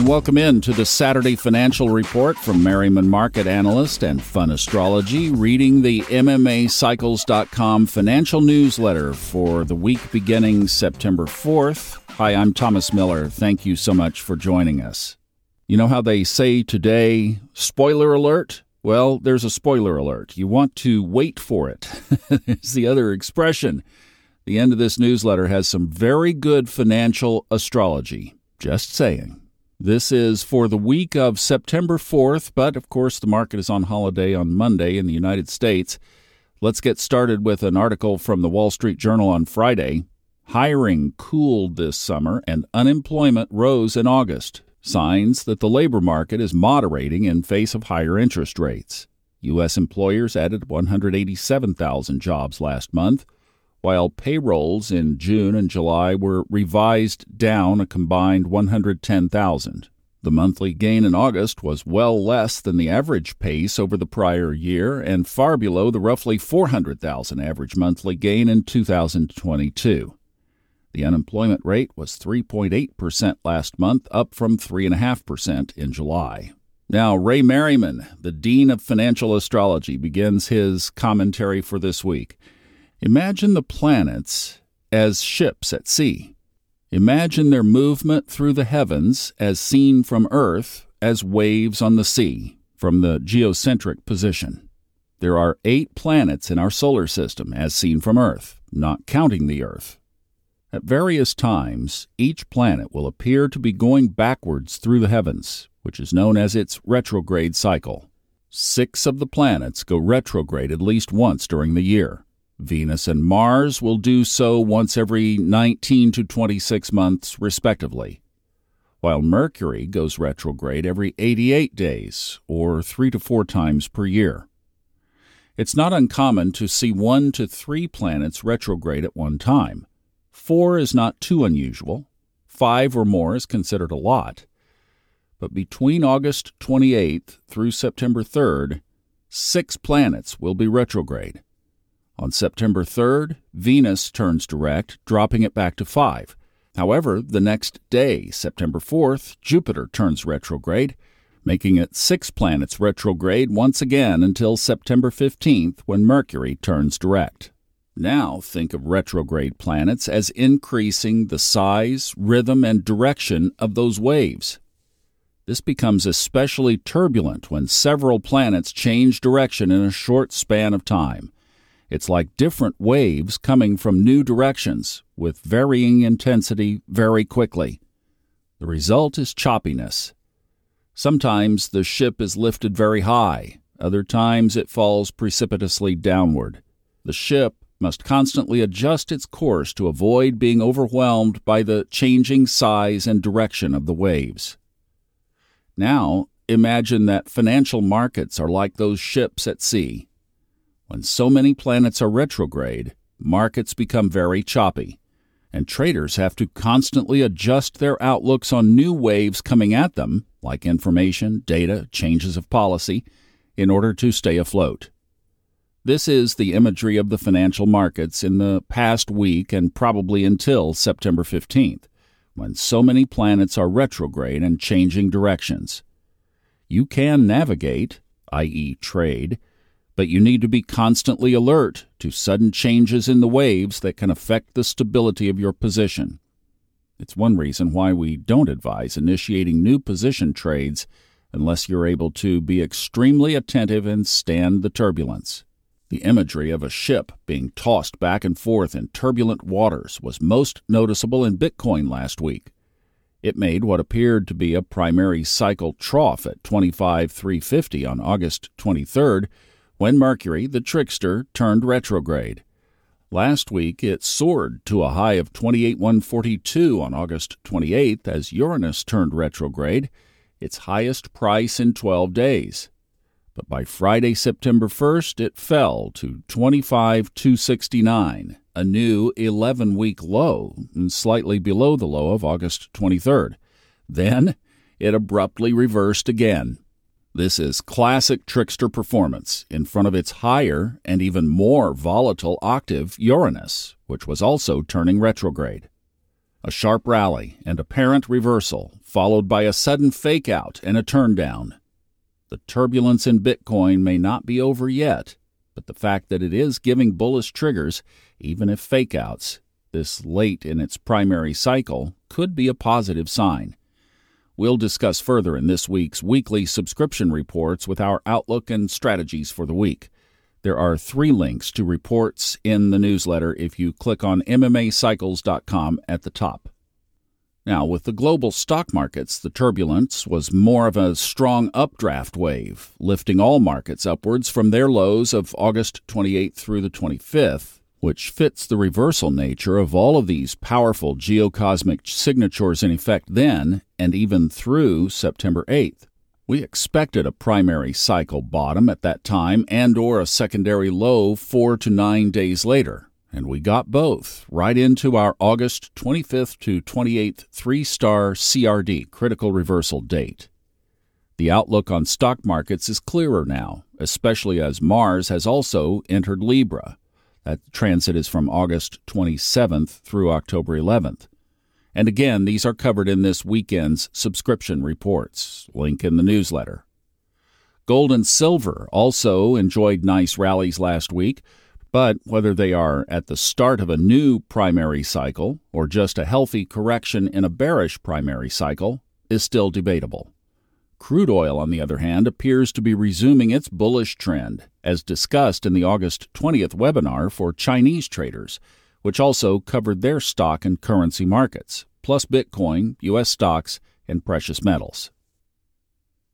And welcome in to the Saturday Financial Report from Merriman Market Analyst and Fun Astrology, reading the MMACycles.com financial newsletter for the week beginning September 4th. Hi, I'm Thomas Miller. Thank you so much for joining us. You know how they say today, spoiler alert? Well, there's a spoiler alert. You want to wait for it. it's the other expression. The end of this newsletter has some very good financial astrology. Just saying. This is for the week of September 4th, but of course the market is on holiday on Monday in the United States. Let's get started with an article from the Wall Street Journal on Friday. Hiring cooled this summer and unemployment rose in August, signs that the labor market is moderating in face of higher interest rates. U.S. employers added 187,000 jobs last month, while payrolls in June and July were revised down a combined 110,000. The monthly gain in August was well less than the average pace over the prior year and far below the roughly 400,000 average monthly gain in 2022. The unemployment rate was 3.8% last month, up from 3.5% in July. Now, Ray Merriman, the Dean of Financial Astrology, begins his commentary for this week. Imagine the planets as ships at sea. Imagine their movement through the heavens as seen from Earth as waves on the sea from the geocentric position. There are eight planets in our solar system as seen from Earth, not counting the Earth. At various times, each planet will appear to be going backwards through the heavens, which is known as its retrograde cycle. Six of the planets go retrograde at least once during the year. Venus and Mars will do so once every 19 to 26 months, respectively, while Mercury goes retrograde every 88 days, or three to four times per year. It's not uncommon to see one to three planets retrograde at one time. Four is not too unusual. Five or more is considered a lot. But between August 28th through September 3rd, six planets will be retrograde. On September 3rd, Venus turns direct, dropping it back to 5. However, the next day, September 4th, Jupiter turns retrograde, making it six planets retrograde once again until September 15th when Mercury turns direct. Now think of retrograde planets as increasing the size, rhythm, and direction of those waves. This becomes especially turbulent when several planets change direction in a short span of time. It's like different waves coming from new directions with varying intensity very quickly. The result is choppiness. Sometimes the ship is lifted very high, other times it falls precipitously downward. The ship must constantly adjust its course to avoid being overwhelmed by the changing size and direction of the waves. Now, imagine that financial markets are like those ships at sea. When so many planets are retrograde, markets become very choppy, and traders have to constantly adjust their outlooks on new waves coming at them, like information, data, changes of policy, in order to stay afloat. This is the imagery of the financial markets in the past week and probably until September 15th, when so many planets are retrograde and changing directions. You can navigate, i.e., trade, but you need to be constantly alert to sudden changes in the waves that can affect the stability of your position. It's one reason why we don't advise initiating new position trades unless you're able to be extremely attentive and stand the turbulence. The imagery of a ship being tossed back and forth in turbulent waters was most noticeable in Bitcoin last week. It made what appeared to be a primary cycle trough at 25,350 on August 23rd when Mercury, the trickster, turned retrograde. Last week, it soared to a high of 28,142 on August 28th as Uranus turned retrograde, its highest price in 12 days. But by Friday, September 1st, it fell to 25,269, a new 11 week low, and slightly below the low of August 23rd. Then it abruptly reversed again. This is classic trickster performance in front of its higher and even more volatile octave Uranus, which was also turning retrograde. A sharp rally and apparent reversal, followed by a sudden fake out and a turn down. The turbulence in Bitcoin may not be over yet, but the fact that it is giving bullish triggers, even if fake outs, this late in its primary cycle, could be a positive sign. We'll discuss further in this week's weekly subscription reports with our outlook and strategies for the week. There are three links to reports in the newsletter if you click on MMAcycles.com at the top. Now, with the global stock markets, the turbulence was more of a strong updraft wave, lifting all markets upwards from their lows of August 28th through the 25th, which fits the reversal nature of all of these powerful geocosmic signatures in effect then and even through September 8th. We expected a primary cycle bottom at that time and or a secondary low 4 to 9 days later, and we got both right into our August 25th to 28th 3-star CRD critical reversal date. The outlook on stock markets is clearer now, especially as Mars has also entered Libra. That transit is from August 27th through October 11th. And again, these are covered in this weekend's subscription reports. Link in the newsletter. Gold and silver also enjoyed nice rallies last week, but whether they are at the start of a new primary cycle or just a healthy correction in a bearish primary cycle is still debatable. Crude oil, on the other hand, appears to be resuming its bullish trend, as discussed in the August 20th webinar for Chinese traders which also covered their stock and currency markets, plus Bitcoin, U.S. stocks, and precious metals.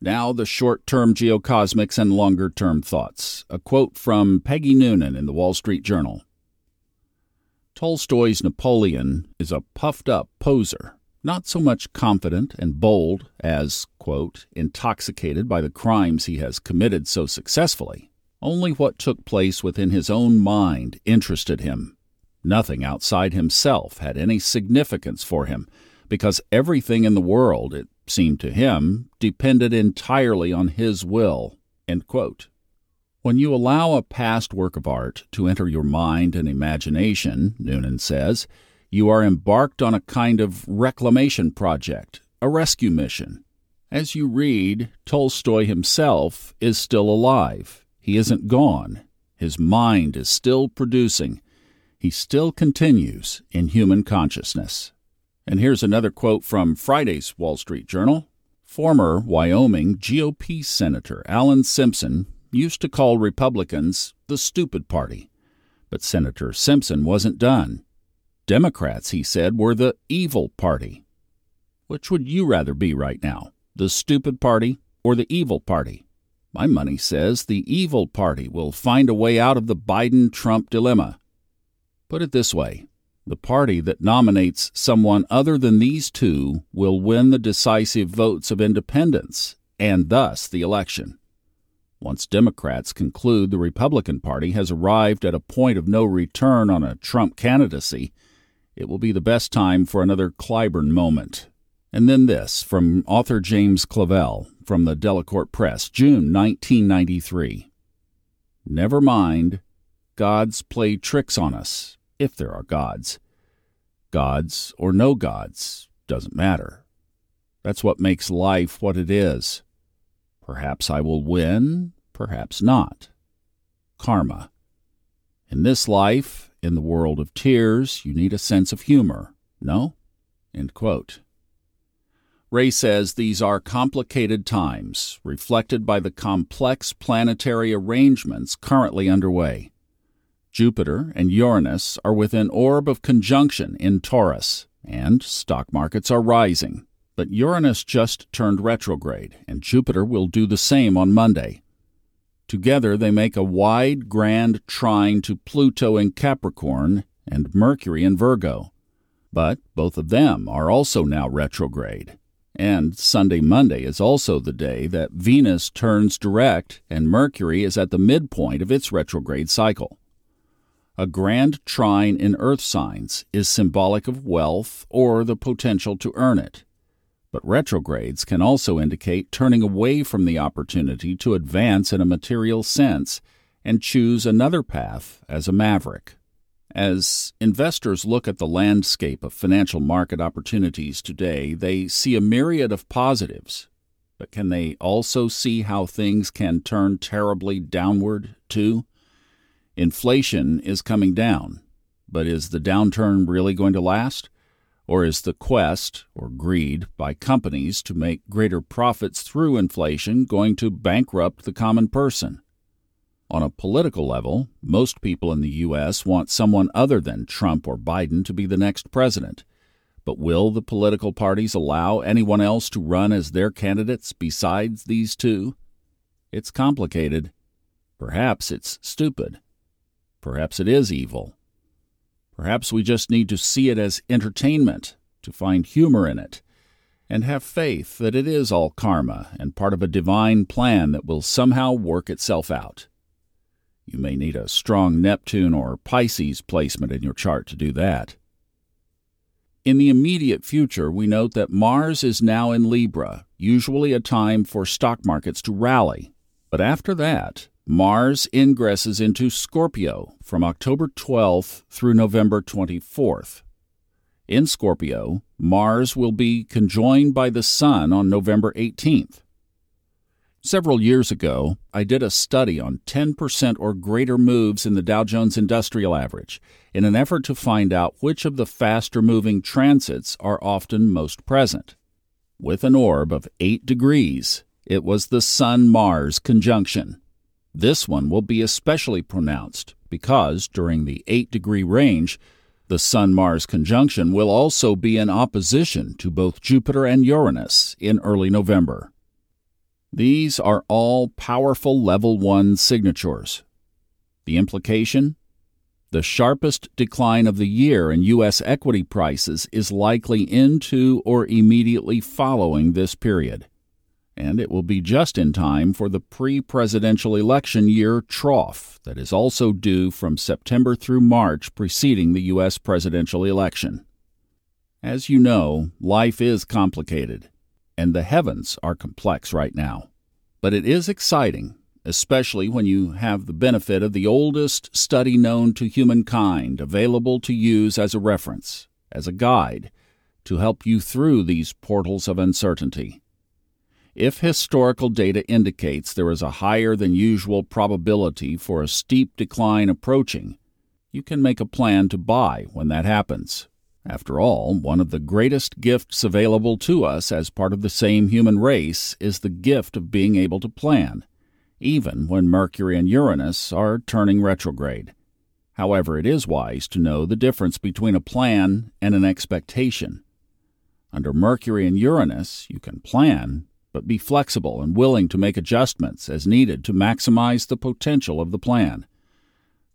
Now, the short term geocosmics and longer term thoughts. A quote from Peggy Noonan in the Wall Street Journal Tolstoy's Napoleon is a puffed up poser, not so much confident and bold as, quote, intoxicated by the crimes he has committed so successfully. Only what took place within his own mind interested him. Nothing outside himself had any significance for him, because everything in the world, it seemed to him, depended entirely on his will. When you allow a past work of art to enter your mind and imagination, Noonan says, you are embarked on a kind of reclamation project, a rescue mission. As you read, Tolstoy himself is still alive. He isn't gone. His mind is still producing he still continues in human consciousness. And here's another quote from Friday's Wall Street Journal. Former Wyoming GOP Senator Alan Simpson used to call Republicans the stupid party. But Senator Simpson wasn't done. Democrats, he said, were the evil party. Which would you rather be right now, the stupid party or the evil party? My money says the evil party will find a way out of the Biden Trump dilemma. Put it this way the party that nominates someone other than these two will win the decisive votes of independents and thus the election. Once Democrats conclude the Republican Party has arrived at a point of no return on a Trump candidacy, it will be the best time for another Clyburn moment. And then this from author James Clavell from the Delacorte Press, June 1993. Never mind, gods play tricks on us if there are gods. Gods or no gods doesn't matter. That's what makes life what it is. Perhaps I will win, perhaps not. Karma. In this life, in the world of tears, you need a sense of humor, no? Ray says these are complicated times, reflected by the complex planetary arrangements currently underway. Jupiter and Uranus are within orb of conjunction in Taurus, and stock markets are rising. But Uranus just turned retrograde, and Jupiter will do the same on Monday. Together they make a wide, grand trine to Pluto in Capricorn and Mercury in Virgo. But both of them are also now retrograde. And Sunday Monday is also the day that Venus turns direct and Mercury is at the midpoint of its retrograde cycle. A grand trine in earth signs is symbolic of wealth or the potential to earn it. But retrogrades can also indicate turning away from the opportunity to advance in a material sense and choose another path as a maverick. As investors look at the landscape of financial market opportunities today, they see a myriad of positives. But can they also see how things can turn terribly downward, too? Inflation is coming down, but is the downturn really going to last? Or is the quest, or greed, by companies to make greater profits through inflation going to bankrupt the common person? On a political level, most people in the U.S. want someone other than Trump or Biden to be the next president. But will the political parties allow anyone else to run as their candidates besides these two? It's complicated. Perhaps it's stupid. Perhaps it is evil. Perhaps we just need to see it as entertainment, to find humor in it, and have faith that it is all karma and part of a divine plan that will somehow work itself out. You may need a strong Neptune or Pisces placement in your chart to do that. In the immediate future, we note that Mars is now in Libra, usually a time for stock markets to rally. But after that, Mars ingresses into Scorpio from October 12th through November 24th. In Scorpio, Mars will be conjoined by the Sun on November 18th. Several years ago, I did a study on 10% or greater moves in the Dow Jones Industrial Average in an effort to find out which of the faster moving transits are often most present. With an orb of 8 degrees, it was the Sun Mars conjunction. This one will be especially pronounced because during the 8 degree range, the Sun Mars conjunction will also be in opposition to both Jupiter and Uranus in early November. These are all powerful level 1 signatures. The implication? The sharpest decline of the year in U.S. equity prices is likely into or immediately following this period. And it will be just in time for the pre presidential election year trough that is also due from September through March preceding the U.S. presidential election. As you know, life is complicated and the heavens are complex right now. But it is exciting, especially when you have the benefit of the oldest study known to humankind available to use as a reference, as a guide, to help you through these portals of uncertainty. If historical data indicates there is a higher than usual probability for a steep decline approaching, you can make a plan to buy when that happens. After all, one of the greatest gifts available to us as part of the same human race is the gift of being able to plan, even when Mercury and Uranus are turning retrograde. However, it is wise to know the difference between a plan and an expectation. Under Mercury and Uranus, you can plan, but be flexible and willing to make adjustments as needed to maximize the potential of the plan.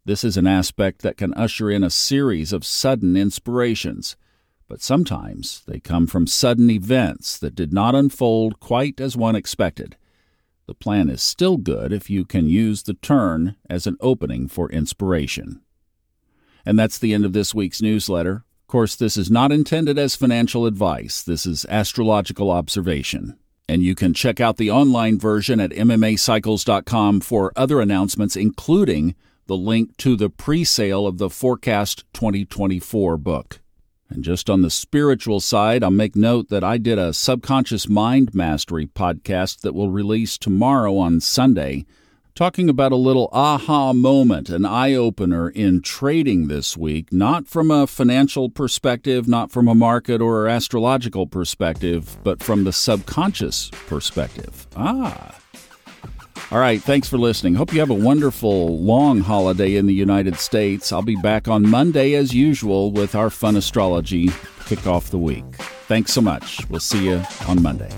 This is an aspect that can usher in a series of sudden inspirations, but sometimes they come from sudden events that did not unfold quite as one expected. The plan is still good if you can use the turn as an opening for inspiration. And that's the end of this week's newsletter. Of course, this is not intended as financial advice, this is astrological observation. And you can check out the online version at MMAcycles.com for other announcements, including the link to the pre sale of the Forecast 2024 book. And just on the spiritual side, I'll make note that I did a subconscious mind mastery podcast that will release tomorrow on Sunday, talking about a little aha moment, an eye opener in trading this week, not from a financial perspective, not from a market or astrological perspective, but from the subconscious perspective. Ah. All right, thanks for listening. Hope you have a wonderful long holiday in the United States. I'll be back on Monday as usual with our fun astrology kick off the week. Thanks so much. We'll see you on Monday.